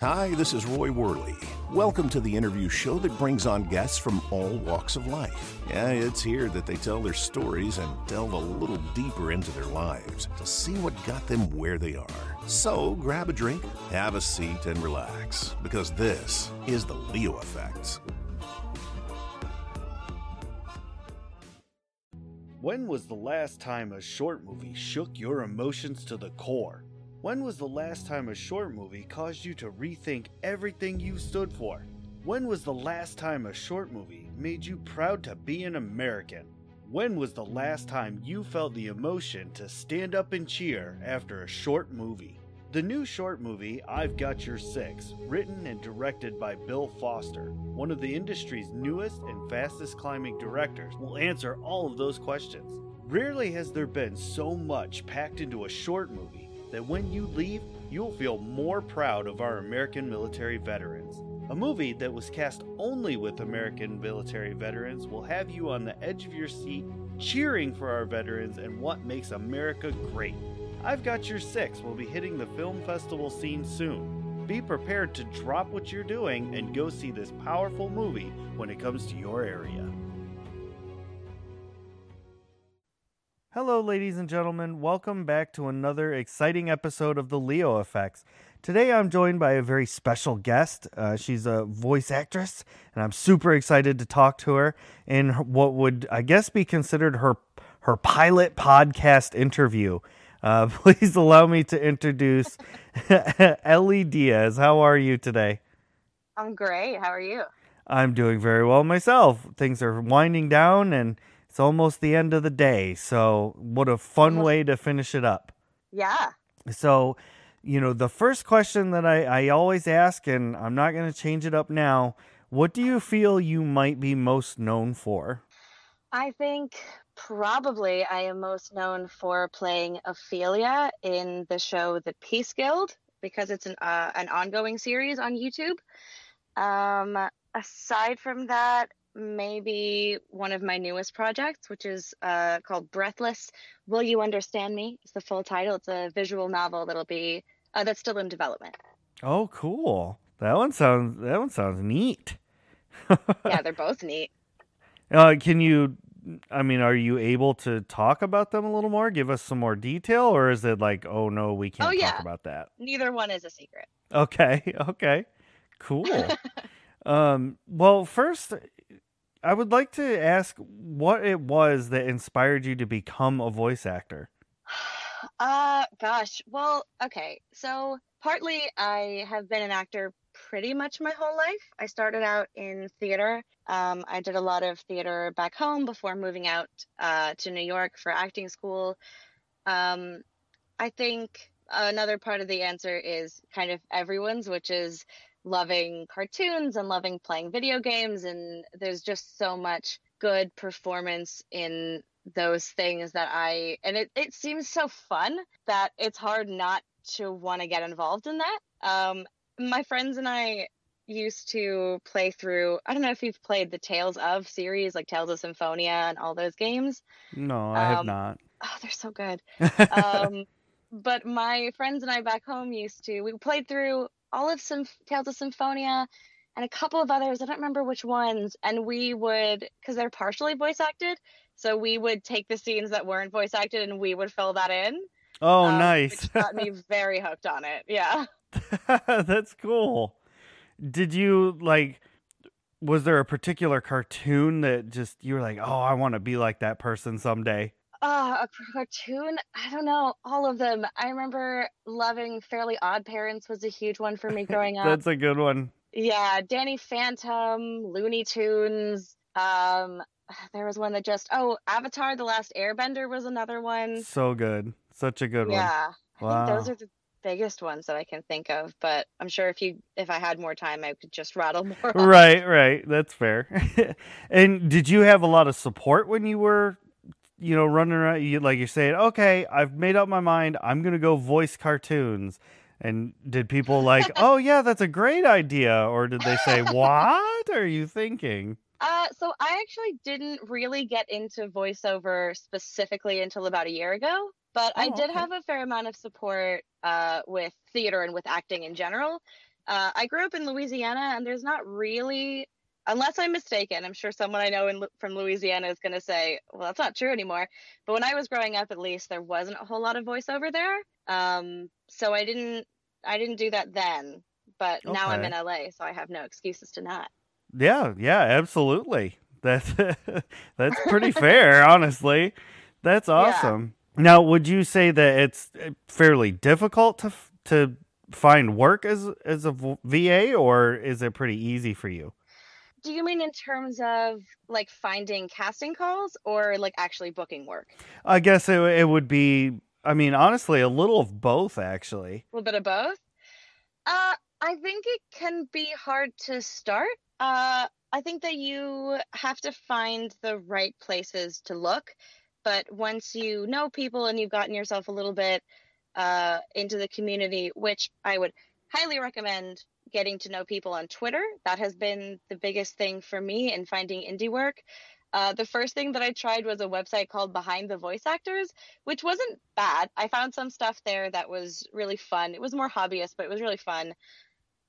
Hi, this is Roy Worley. Welcome to the interview show that brings on guests from all walks of life. Yeah, it's here that they tell their stories and delve a little deeper into their lives to see what got them where they are. So grab a drink, have a seat, and relax because this is the Leo Affect. When was the last time a short movie shook your emotions to the core? When was the last time a short movie caused you to rethink everything you stood for? When was the last time a short movie made you proud to be an American? When was the last time you felt the emotion to stand up and cheer after a short movie? The new short movie, I've Got Your Six, written and directed by Bill Foster, one of the industry's newest and fastest climbing directors, will answer all of those questions. Rarely has there been so much packed into a short movie that when you leave, you'll feel more proud of our American military veterans. A movie that was cast only with American military veterans will have you on the edge of your seat cheering for our veterans and what makes America great. I've Got Your Six will be hitting the film festival scene soon. Be prepared to drop what you're doing and go see this powerful movie when it comes to your area. Hello, ladies and gentlemen. Welcome back to another exciting episode of the Leo Affects. Today, I'm joined by a very special guest. Uh, she's a voice actress, and I'm super excited to talk to her in what would, I guess, be considered her her pilot podcast interview. Uh, please allow me to introduce Eli Diaz. How are you today? I'm great. How are you? I'm doing very well myself. Things are winding down, and it's almost the end of the day. So, what a fun way to finish it up. Yeah. So, you know, the first question that I, I always ask, and I'm not going to change it up now what do you feel you might be most known for? I think probably I am most known for playing Ophelia in the show The Peace Guild because it's an uh, an ongoing series on YouTube. Um, aside from that, maybe one of my newest projects, which is uh, called Breathless. Will you understand me? It's the full title. It's a visual novel that'll be uh, that's still in development. Oh, cool! That one sounds that one sounds neat. yeah, they're both neat. Uh, can you? I mean, are you able to talk about them a little more? Give us some more detail, or is it like, oh no, we can't oh, yeah. talk about that? Neither one is a secret. Okay. Okay. Cool. um. Well, first, I would like to ask what it was that inspired you to become a voice actor. Uh, gosh. Well, okay. So, partly I have been an actor pretty much my whole life. I started out in theater. Um, I did a lot of theater back home before moving out uh, to New York for acting school. Um, I think another part of the answer is kind of everyone's, which is loving cartoons and loving playing video games and there's just so much good performance in those things that I and it, it seems so fun that it's hard not to want to get involved in that. Um my friends and I used to play through I don't know if you've played the Tales of series like Tales of Symphonia and all those games. No, I um, have not. Oh, they're so good. um but my friends and I back home used to we played through all of some Tales of Symphonia and a couple of others. I don't remember which ones. And we would, because they're partially voice acted, so we would take the scenes that weren't voice acted and we would fill that in. Oh, um, nice! Got me very hooked on it. Yeah, that's cool. Did you like? Was there a particular cartoon that just you were like, oh, I want to be like that person someday? Uh, a cartoon? I don't know. All of them. I remember loving Fairly Odd Parents was a huge one for me growing up. That's a good one. Yeah, Danny Phantom, Looney Tunes. Um, there was one that just oh, Avatar: The Last Airbender was another one. So good, such a good yeah, one. Yeah, I think those are the biggest ones that I can think of. But I'm sure if you if I had more time, I could just rattle more. Right, right. That's fair. and did you have a lot of support when you were you know, running around, you, like you're saying, okay, I've made up my mind. I'm going to go voice cartoons. And did people like, oh, yeah, that's a great idea? Or did they say, what are you thinking? Uh, so I actually didn't really get into voiceover specifically until about a year ago, but oh, I did okay. have a fair amount of support uh, with theater and with acting in general Uh, I grew up in Louisiana, and there's not really, unless I'm mistaken, I'm sure someone I know in, from Louisiana is going to say, well, that's not true anymore. But when I was growing up, at least, there wasn't a whole lot of voiceover there. Um, so I didn't, I didn't do that then. But now I'm in LA, so I have no excuses to not. Yeah, yeah, absolutely. That's that's pretty fair, honestly. That's awesome. Now, would you say that it's uh, fairly difficult to to find work as as a VA, or is it pretty easy for you? Do you mean in terms of like finding casting calls or like actually booking work? I guess it it would be. I mean, honestly, a little of both, actually. A little bit of both. Uh, I think it can be hard to start. Uh, I think that you have to find the right places to look. But once you know people and you've gotten yourself a little bit uh, into the community, which I would highly recommend getting to know people on Twitter, that has been the biggest thing for me in finding indie work. Uh, the first thing that I tried was a website called Behind the Voice Actors, which wasn't bad. I found some stuff there that was really fun. It was more hobbyist, but it was really fun.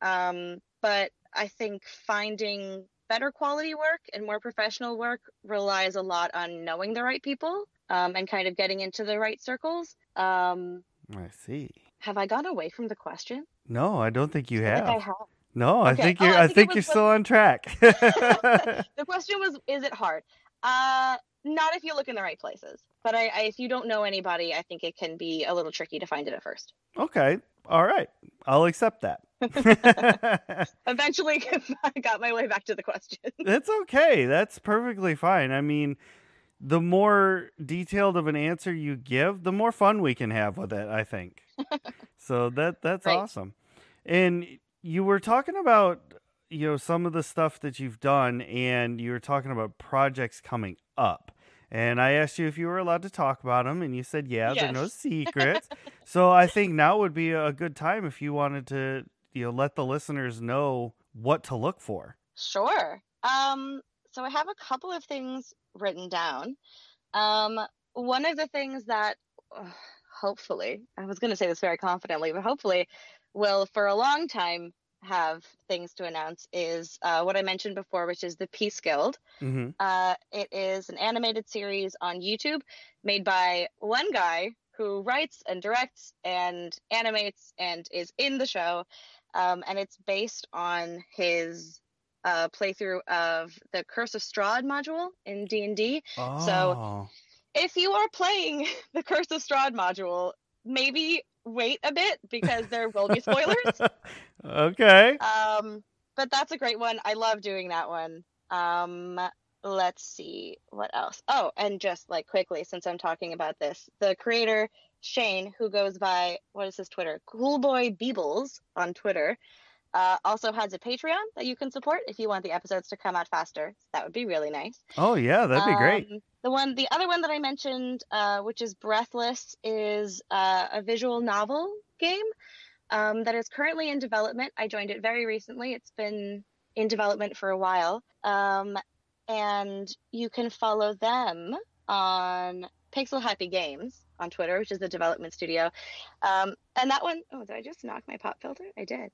Um, but I think finding better quality work and more professional work relies a lot on knowing the right people um, and kind of getting into the right circles. Um, I see. have I gone away from the question? No, I don't think you I think I have. have. No, I think Oh, you're. I I think think you're what- still on track. the question was is it hard uh not if you look in the right places but I, I if you don't know anybody i think it can be a little tricky to find it at first okay, all right, I'll accept that. eventually i got my way back to the question That's okay. That's perfectly fine. I mean, the more detailed of an answer you give, the more fun we can have with it, I think. So that that's Right. awesome. And you were talking about you know some of the stuff that you've done and you were talking about projects coming up. And I asked you if you were allowed to talk about them and you said yeah, they're no secrets. so I think now would be a good time if you wanted to you know let the listeners know what to look for. sure um so i have a couple of things written down um one of the things that hopefully i was going to say this very confidently but hopefully will for a long time have things to announce is uh, what i mentioned before which is the peace guild hmm Uh, it is an animated series on YouTube made by one guy who writes and directs and animates and is in the show. Um, and it's based on his uh, playthrough of the Curse of Strahd module in D&D. Oh. If you are playing the Curse of Strahd module, maybe wait a bit because there will be spoilers. okay. Um, but that's a great one. I love doing that one. Um, let's see what else. Oh, and just like quickly, since I'm talking about this, the creator Shane, who goes by what is his Twitter? Coolboy Beebles on Twitter, uh, also has a Patreon that you can support if you want the episodes to come out faster. That would be really nice. Oh yeah, that'd be great. Um, the one, the other one that I mentioned, uh, which is Breathless, is uh, a visual novel game um, that is currently in development. I joined it very recently. It's been in development for a while, um, and you can follow them on Pixel Happy Games on Twitter, which is the development studio. Um, and that one, oh, did I just knock my pop filter? I did.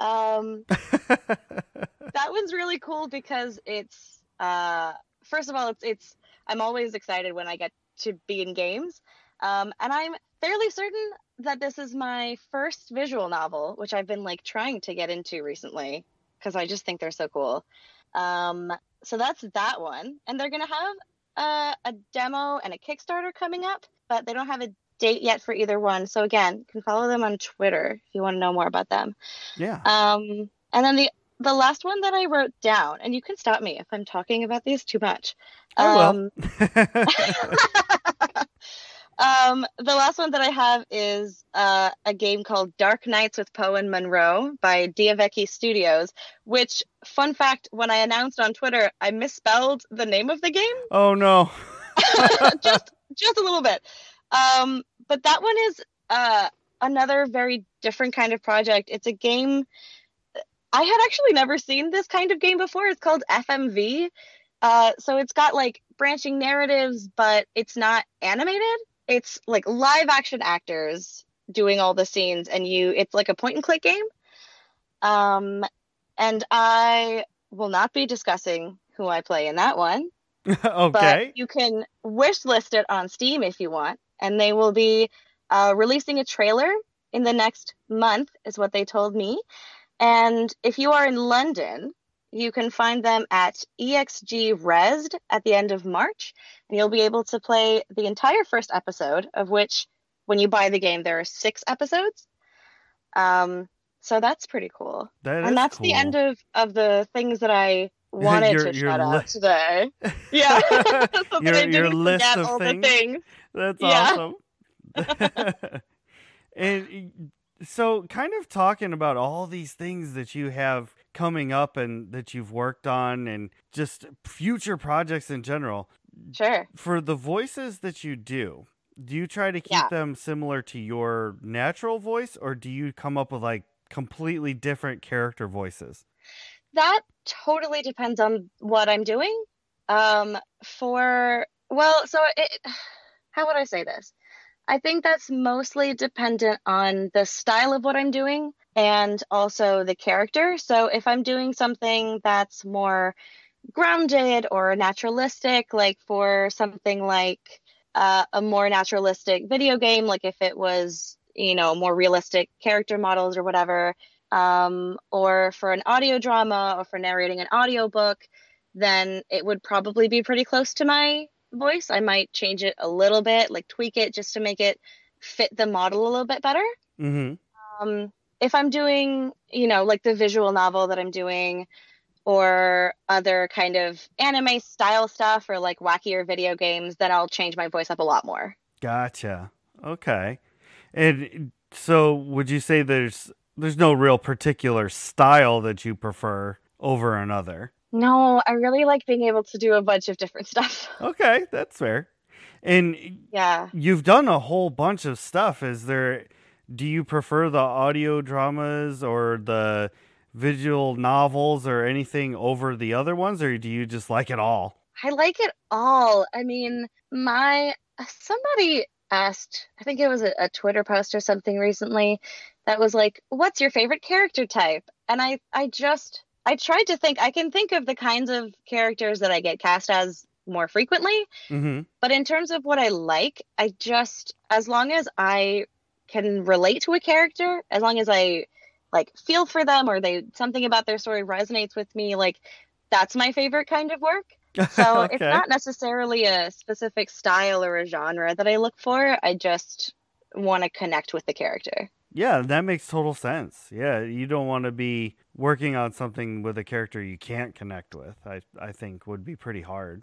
Um, that one's really cool because it's uh first of all it's it's i'm always excited when i get to be in games. Um and i'm fairly certain that this is my first visual novel which i've been like trying to get into recently because i just think they're so cool. Um so that's that one. And they're gonna have uh, a demo and a kickstarter coming up but they don't have a date yet for either one so again you can follow them on twitter if you want to know more about them yeah. um, and then the the last one that I wrote down, and you can stop me if I'm talking about these too much. I will. Um, um, the last one that I have is uh, a game called Dark Nights with Poe and Munro by D'Avekki Studios. Which, fun fact, when I announced on Twitter, I misspelled the name of the game oh no. just just a little bit. Um, but that one is uh, another very different kind of project. It's a game. I had actually never seen this kind of game before. It's called FMV. Uh, so it's got like branching narratives, but it's not animated. It's like live action actors doing all the scenes, and you. It's like a point and click game. Um, and I will not be discussing who I play in that one. okay. But you can wish list it on Steam if you want, and they will be uh, releasing a trailer in the next month, is what they told me. And if you are in London, you can find them at EGX Rezzed at the end of March, and you'll be able to play the entire first episode, of which, when you buy the game, there are six episodes. Um, so that's pretty cool. That and that's the end of of the things that I wanted Your- to your shout li- out today. Yeah, so that Your- I your list of all things? the things. That's Yeah. awesome. and so, kind of talking about all these things that you have coming up and that you've worked on, and just future projects in general. Sure. For the voices that you do, do you try to keep Yeah. them similar to your natural voice, or do you come up with like completely different character voices? That totally depends on what I'm doing. Um, for well, so it. How would I say this? I think that's mostly dependent on the style of what I'm doing and also the character. So if I'm doing something that's more grounded or naturalistic, like for something like uh, a more naturalistic video game, like if it was, you know, more realistic character models or whatever, um, or for an audio drama or for narrating an audiobook, then it would probably be pretty close to my voice. I might change it a little bit, like tweak it just to make it fit the model a little bit better. Mm-hmm. Um, if I'm doing, you know, like the visual novel that I'm doing, or other kind of anime style stuff, or like wackier video games, then I'll change my voice up a lot more. Gotcha. Okay. And so would you say there's there's no real particular style that you prefer over another? No, I really like being able to do a bunch of different stuff. Okay, that's fair. And Yeah. you've done a whole bunch of stuff. Is there do you prefer the audio dramas or the visual novels or anything over the other ones or do you just like it all? I like it all. I mean, my somebody asked, I think it was a, a Twitter post or something recently that was like, "What's your favorite character type?" And I I just I tried to think I can think of the kinds of characters that I get cast as more frequently, Mhm. but in terms of what I like, I just as long as I can relate to a character, as long as I like feel for them or they something about their story resonates with me, like that's my favorite kind of work. So it's not necessarily a specific style or a genre that I look for. I just want to connect with the character. Yeah, that makes total sense. Yeah, you don't want to be working on something with a character you can't connect with. I I think would be pretty hard.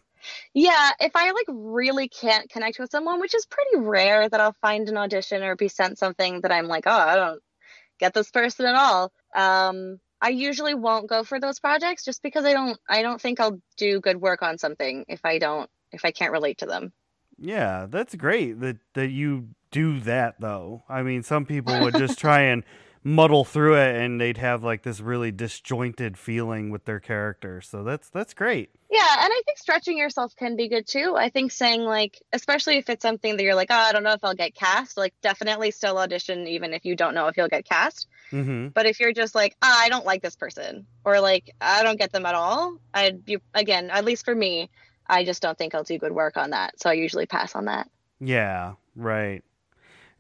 Yeah, if I like really can't connect with someone, which is pretty rare that I'll find an audition or be sent something that I'm like, oh, I don't get this person at all. Um, I usually won't go for those projects just because I don't I don't think I'll do good work on something if I don't if I can't relate to them. Yeah, that's great that that you do that though. I mean, some people would just try and muddle through it and they'd have like this really disjointed feeling with their character. So that's that's great. Yeah, and I think stretching yourself can be good too. I think saying like, especially if it's something that you're like, oh, I don't know if I'll get cast, like definitely still audition even if you don't know if you'll get cast. Mhm. But if you're just like, ah, I don't like this person, or like I don't get them at all, I'd be again, at least for me, I just don't think I'll do good work on that. So I usually pass on that. Yeah, right.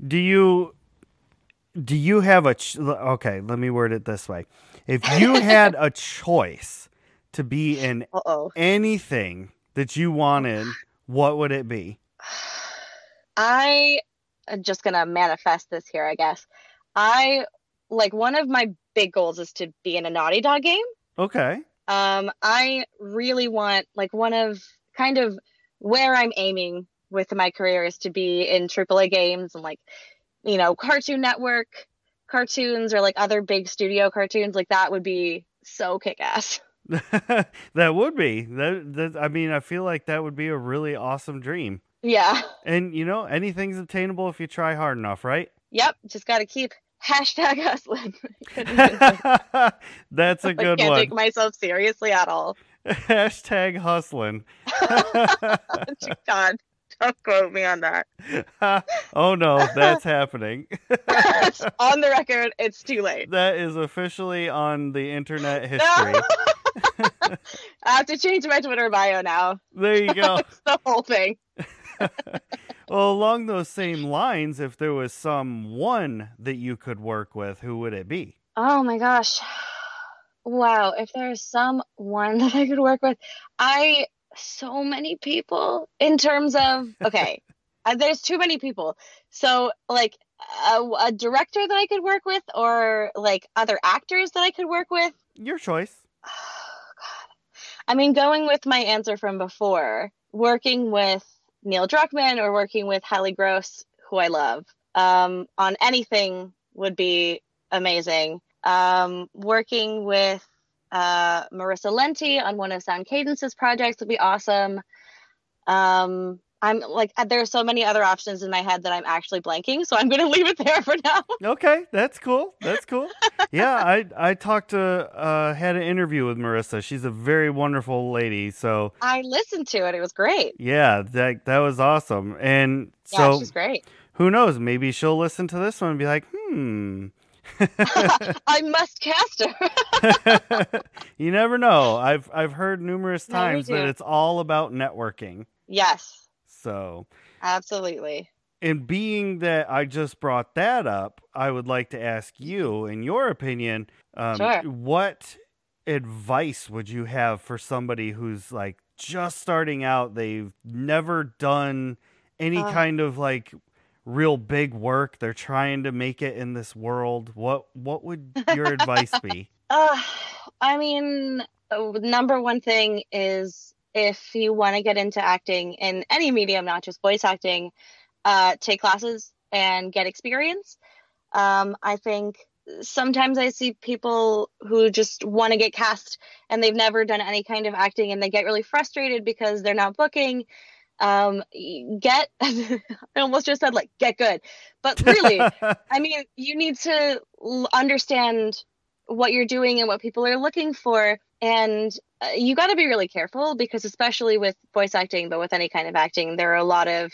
Do you do you have a ch- okay, let me word it this way. If you had a choice to be in Uh oh. anything that you wanted, what would it be? I am just gonna manifest this here, I guess. I like one of my big goals is to be in a Naughty Dog game. Okay. Um, I really want like one of kind of where I'm aiming with my career is to be in AAA games and like, you know, Cartoon Network cartoons or like other big studio cartoons. Like that would be so kick ass. that would be. That, that I mean, I feel like that would be a really awesome dream. Yeah. And you know, anything's attainable if you try hard enough, right? Yep. Just got to keep hashtag hustling. Couldn't even think- That's a I good one. can't one. take myself seriously at all. Hashtag hustling. God. Don't quote me on that. oh no, that's happening. on the record, it's too late. That is officially on the internet history. I have to change my Twitter bio now. There you go. the whole thing. well, along those same lines, if there was someone that you could work with, who would it be? Oh my gosh. Wow, if there's someone that I could work with, I so many people in terms of okay, uh, there's too many people. So like a, a director that I could work with, or like other actors that I could work with. Your choice. Oh, God. I mean, going with my answer from before, working with Neil Druckmann or working with Halley Gross, who I love, um, on anything would be amazing. Um, working with uh, Marissa Lenti on one of Sound Cadence's projects would be awesome. Um, I'm like, uh, there are so many other options in my head that I'm actually blanking, so I'm going to leave it there for now. Okay, that's cool. That's cool. yeah, I I talked to uh, had an interview with Marissa. She's a very wonderful lady. So I listened to it. It was great. Yeah, that that was awesome. And yeah, so she's great. Who knows? Maybe she'll listen to this one and be like, hmm. I must cast her. you never know. I've I've heard numerous No, times that it's all about networking. yes, So, absolutely. and being that I just brought that up, I would like to ask you, in your opinion, um, Sure. what advice would you have for somebody who's like just starting out? They've never done any Uh. kind of like real big work. They're trying to make it in this world. What what would your advice be? Uh, I mean, uh, number one thing is if you want to get into acting in any medium, not just voice acting, uh, take classes and get experience. Um, I think sometimes I see people who just want to get cast and they've never done any kind of acting and they get really frustrated because they're not booking. Um, get, I almost just said like get good, but really, I mean, you need to l- understand what you're doing and what people are looking for. And uh, you got to be really careful because, especially with voice acting, but with any kind of acting, there are a lot of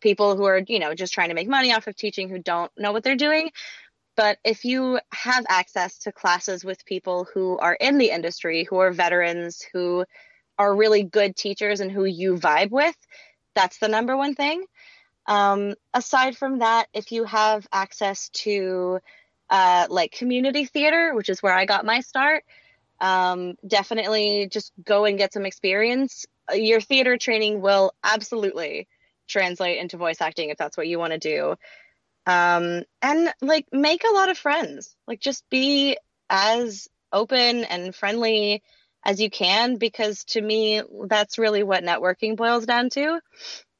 people who are, you know, just trying to make money off of teaching who don't know what they're doing. But if you have access to classes with people who are in the industry, who are veterans, who are really good teachers and who you vibe with, that's the number one thing. Um, aside from that, if you have access to uh, like community theater, which is where I got my start, um, definitely just go and get some experience. Your theater training will absolutely translate into voice acting if that's what you want to do. Um, and like make a lot of friends. Like just be as open and friendly as you can because to me that's really what networking boils down to.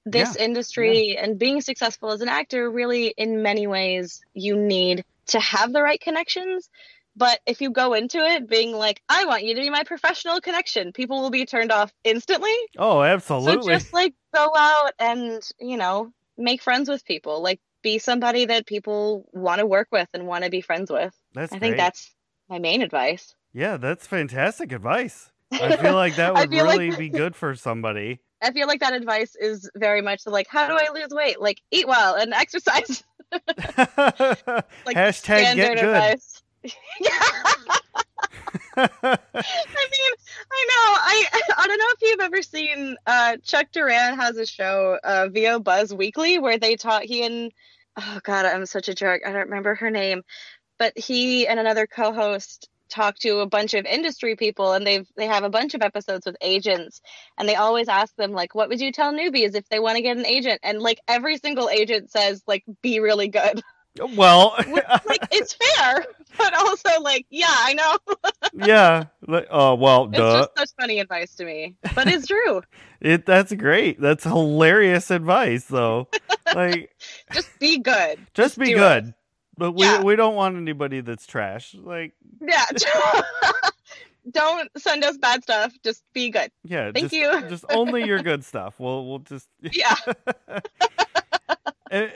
This industry and being successful as an actor really in many ways you need to have the right connections. But if you go into it being like i want you to be my professional connection people will be turned off instantly. Oh, absolutely. so just like go out and you know make friends with people. Like be somebody that people want to work with and want to be friends with. That's i think great. that's my main advice yeah, that's fantastic advice. I feel like that would feel like- really be good for somebody. I feel like that advice is very much the like, how do I lose weight? Like, eat well and exercise. Like Hashtag standard get good. advice. I mean, I know. I I don't know if you've ever seen uh, Chuck Duran has a show, uh, VO Buzz Weekly, where they taught he and oh god, I'm such a jerk. I don't remember her name, but he and another co-host talk to a bunch of industry people and they've they have a bunch of episodes with agents and they always ask them like what would you tell newbies if they want to get an agent and like every single agent says like be really good well, Which, like it's fair but also like yeah i know yeah. Oh well, it's duh. just such funny advice to me but it's true It that's great. That's hilarious advice, though. like, just be good just be good it. But we Yeah. we don't want anybody that's trash. Like, yeah don't send us bad stuff just be good yeah, Thank just, you. just only your good stuff. We'll we'll just yeah Eh,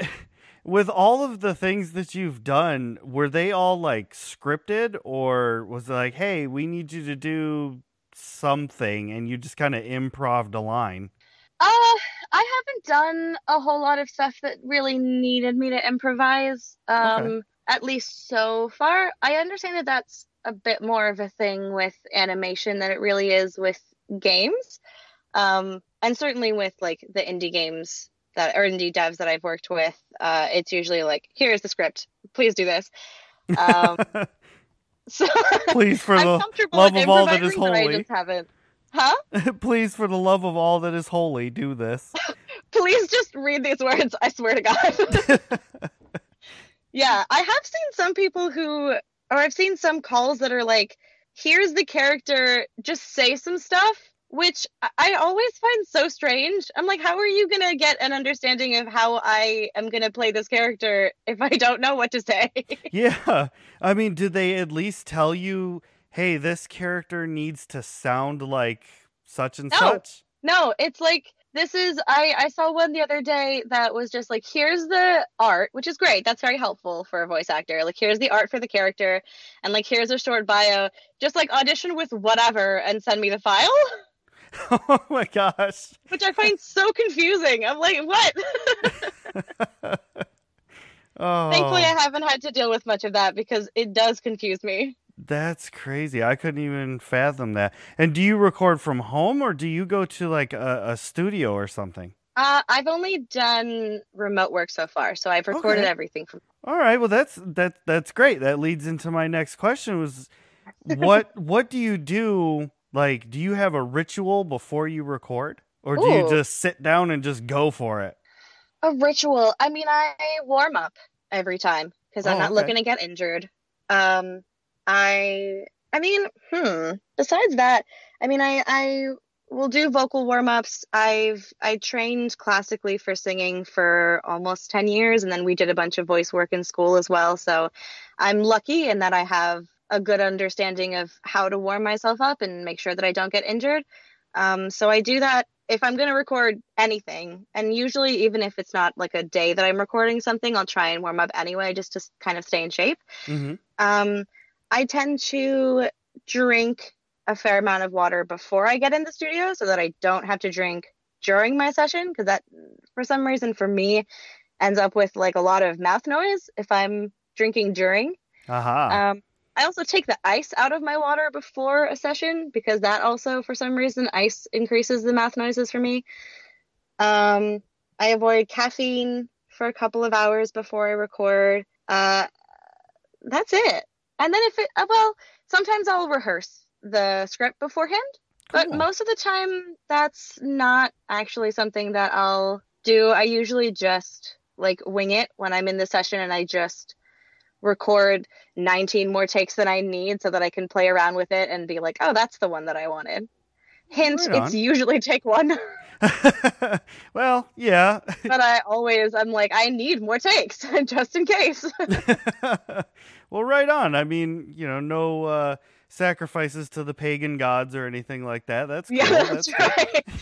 with all of the things that you've done, were they all like scripted or was it like, hey, we need you to do something and you just kind of improved a line? Uh, I haven't done a whole lot of stuff that really needed me to improvise. Um, Okay. At least so far, I understand that that's a bit more of a thing with animation than it really is with games, um, and certainly with like the indie games that or indie devs that I've worked with. Uh, it's usually like, here's the script, please do this. Um, so Please, for the love of all that is but I holy. just haven't. Huh? Please, for the love of all that is holy, do this. Please just read these words. I swear to God. yeah, I have seen some people who, or I've seen some calls that are like, here's the character, just say some stuff, which I- always find so strange. I'm like, how are you going to get an understanding of how I am going to play this character if I don't know what to say? yeah. I mean, did they at least tell you, hey, this character needs to sound like such and No. such? No, it's like this is I I saw one the other day that was just like here's the art, which is great. That's very helpful for a voice actor. Like here's the art for the character and like here's a short bio. Just like audition with whatever and send me the file, oh my gosh. which I find so confusing. I'm like, what? oh, Thankfully I oh. haven't had to deal with much of that because it does confuse me. That's crazy. I couldn't even fathom that. And do you record from home or do you go to like a, a studio or something? Uh, I've only done remote work so far, so I've recorded Okay. everything from All right. Well, that's that that's great. That leads into my next question was what what do you do? Like, do you have a ritual before you record? Or do you just sit down and just go for it? A ritual. I mean, I warm up every time because I'm Oh, not okay. looking to get injured. Um, I, I mean, hmm. Besides that, I mean, I, I will do vocal warm ups. I've, I trained classically for singing for almost ten years, and then we did a bunch of voice work in school as well. So, I'm lucky in that I have a good understanding of how to warm myself up and make sure that I don't get injured. Um, so I do that if I'm going to record anything, and usually even if it's not like a day that I'm recording something, I'll try and warm up anyway just to kind of stay in shape. Mm-hmm. Um, I tend to drink a fair amount of water before I get in the studio so that I don't have to drink during my session because that, for some reason, for me, ends up with like a lot of mouth noise if I'm drinking during. Aha. Um, I also take the ice out of my water before a session because that also, for some reason, ice increases the mouth noises for me. Um, I avoid caffeine for a couple of hours before I record. Uh, that's it. And then if it, uh, well, sometimes I'll rehearse the script beforehand, but most of the time that's not actually something that I'll do. I usually just like wing it when I'm in the session and I just record 19 more takes than I need so that I can play around with it and be like, oh, that's the one that I wanted. Hint, Right it's usually take one, well, yeah. but I always, I'm like, I need more takes just in case. Well, right on. I mean, you know, no uh, sacrifices to the pagan gods or anything like that. That's cool. yeah, that's good.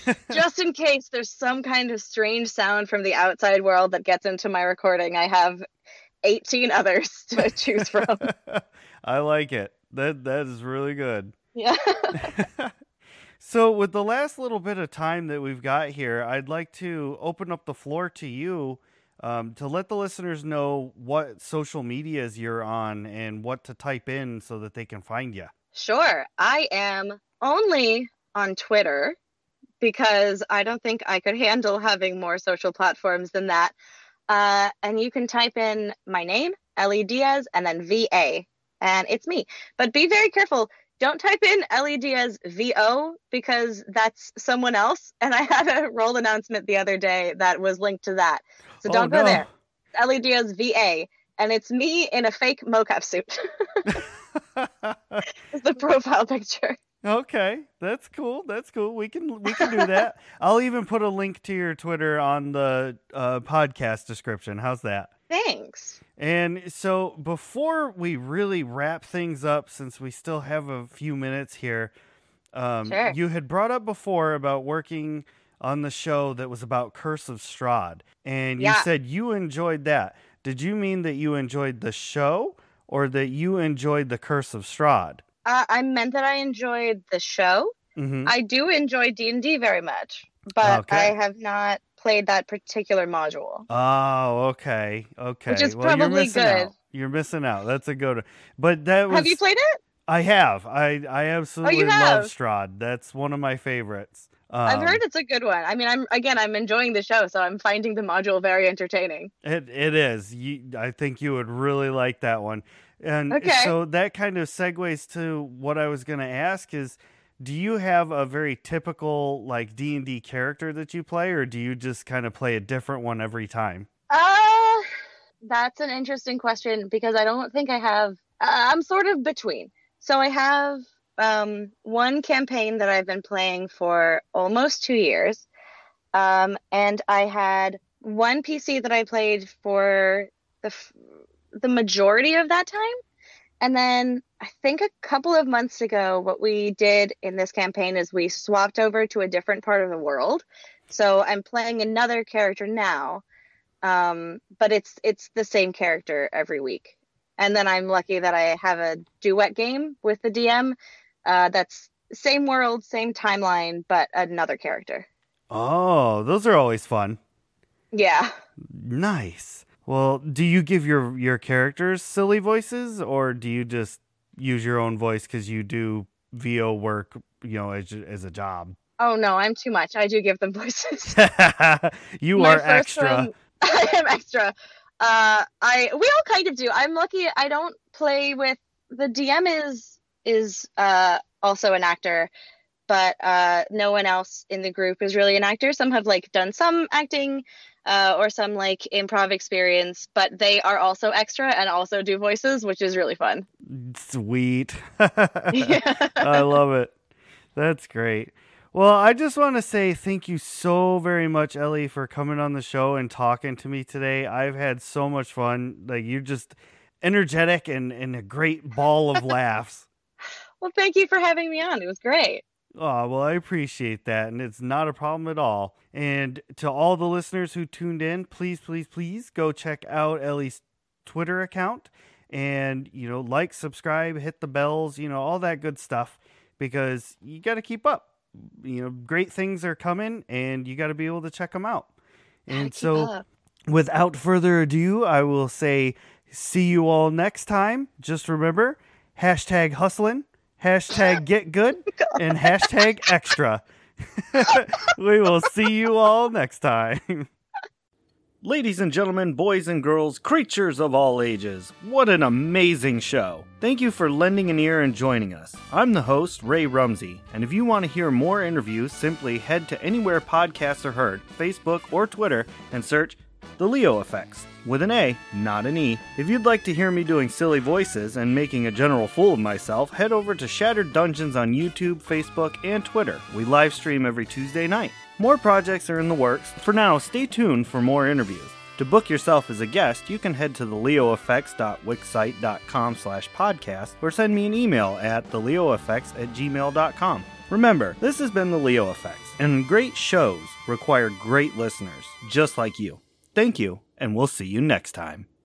right. just in case there's some kind of strange sound from the outside world that gets into my recording, I have 18 others to choose from. I like it. That that is really good. yeah. so, with the last little bit of time that we've got here, I'd like to open up the floor to you um, to let the listeners know what social medias you're on and what to type in so that they can find you. Sure. I am only on Twitter because I don't think I could handle having more social platforms than that. Uh, and you can type in my name, Eli Diaz, and then VA, and it's me. But be very careful. Don't type in Eli Diaz VO because that's someone else. And I had a role announcement the other day that was linked to that. So Oh, don't go no. there. Eli Diaz VA. And it's me in a fake mocap suit. It's the profile picture. Okay, that's cool. That's cool. We can we can do that. I'll even put a link to your Twitter on the uh, podcast description. How's that? Thanks. And so before we really wrap things up, since we still have a few minutes here, um, Sure. you had brought up before about working on the show that was about Curse of Strahd, and you Yeah. said you enjoyed that. Did you mean that you enjoyed the show, or that you enjoyed the Curse of Strahd? Uh, I meant that I enjoyed the show. hmm I do enjoy D and D very much, but Okay. I have not played that particular module. Oh, okay, okay. Which is well, you're probably missing good. Out. You're missing out. That's a good. But that was. Have you played it? I have. I I absolutely love have? Strahd. That's one of my favorites. Um, I've heard it's a good one. I mean, I'm again, I'm enjoying the show, so I'm finding the module very entertaining. It it is. You, I think you would really like that one. And Okay. so that kind of segues to what I was going to ask is do you have a very typical like D&D character that you play or do you just kind of play a different one every time? Uh, that's an interesting question because I don't think I have. Uh, I'm sort of between. So I have um, one campaign that I've been playing for almost two years, um, and I had one PC that I played for the f- the majority of that time, and then I think a couple of months ago, what we did in this campaign is we swapped over to a different part of the world. So I'm playing another character now um, but it's it's the same character every week. And then I'm lucky that I have a duet game with the DM. Uh, that's same world, same timeline, but another character. Oh, those are always fun. Yeah. Nice. Well, do you give your your characters silly voices or do you just use your own voice cuz you do VO work, you know, as as a job? Oh no, I'm too much. I do give them voices. you My are extra. one- I am extra. Uh, I we all kind of do. I'm lucky. I don't play with the DM is is uh, also an actor, but uh, no one else in the group is really an actor. Some have like done some acting uh, or some like improv experience, but they are also extra and also do voices, which is really fun. Sweet. Yeah. I love it. That's great. Well, I just want to say thank you so very much, Eli, for coming on the show and talking to me today. I've had so much fun. Like you're just energetic and, and a great ball of laughs. Well, thank you for having me on. It was great. Oh, well, I appreciate that. And it's not a problem at all. And to all the listeners who tuned in, please, please, please go check out Eli's Twitter account and, you know, like, subscribe, hit the bells, you know, all that good stuff because you got to keep up. You know, great things are coming and you got to be able to check them out. And so, up. without further ado, I will say, see you all next time. Just remember hashtag hustling, hashtag get good, and hashtag extra. we will see you all next time. Ladies and gentlemen, boys and girls, creatures of all ages, what an amazing show! Thank you for lending an ear and joining us. I'm the host, Ray Rumsey, and if you want to hear more interviews, simply head to anywhere podcasts are heard, Facebook or Twitter, and search The Leo Affects, with an A, not an E. If you'd like to hear me doing silly voices and making a general fool of myself, head over to Shattered Dungeons on YouTube, Facebook, and Twitter. We live stream every Tuesday night. More projects are in the works. For now, stay tuned for more interviews. To book yourself as a guest, you can head to theleoeffects.wixsite.com slash podcast or send me an email at theleoeffects at gmail.com. Remember, this has been The Leo Affects, and great shows require great listeners, just like you. Thank you, and we'll see you next time.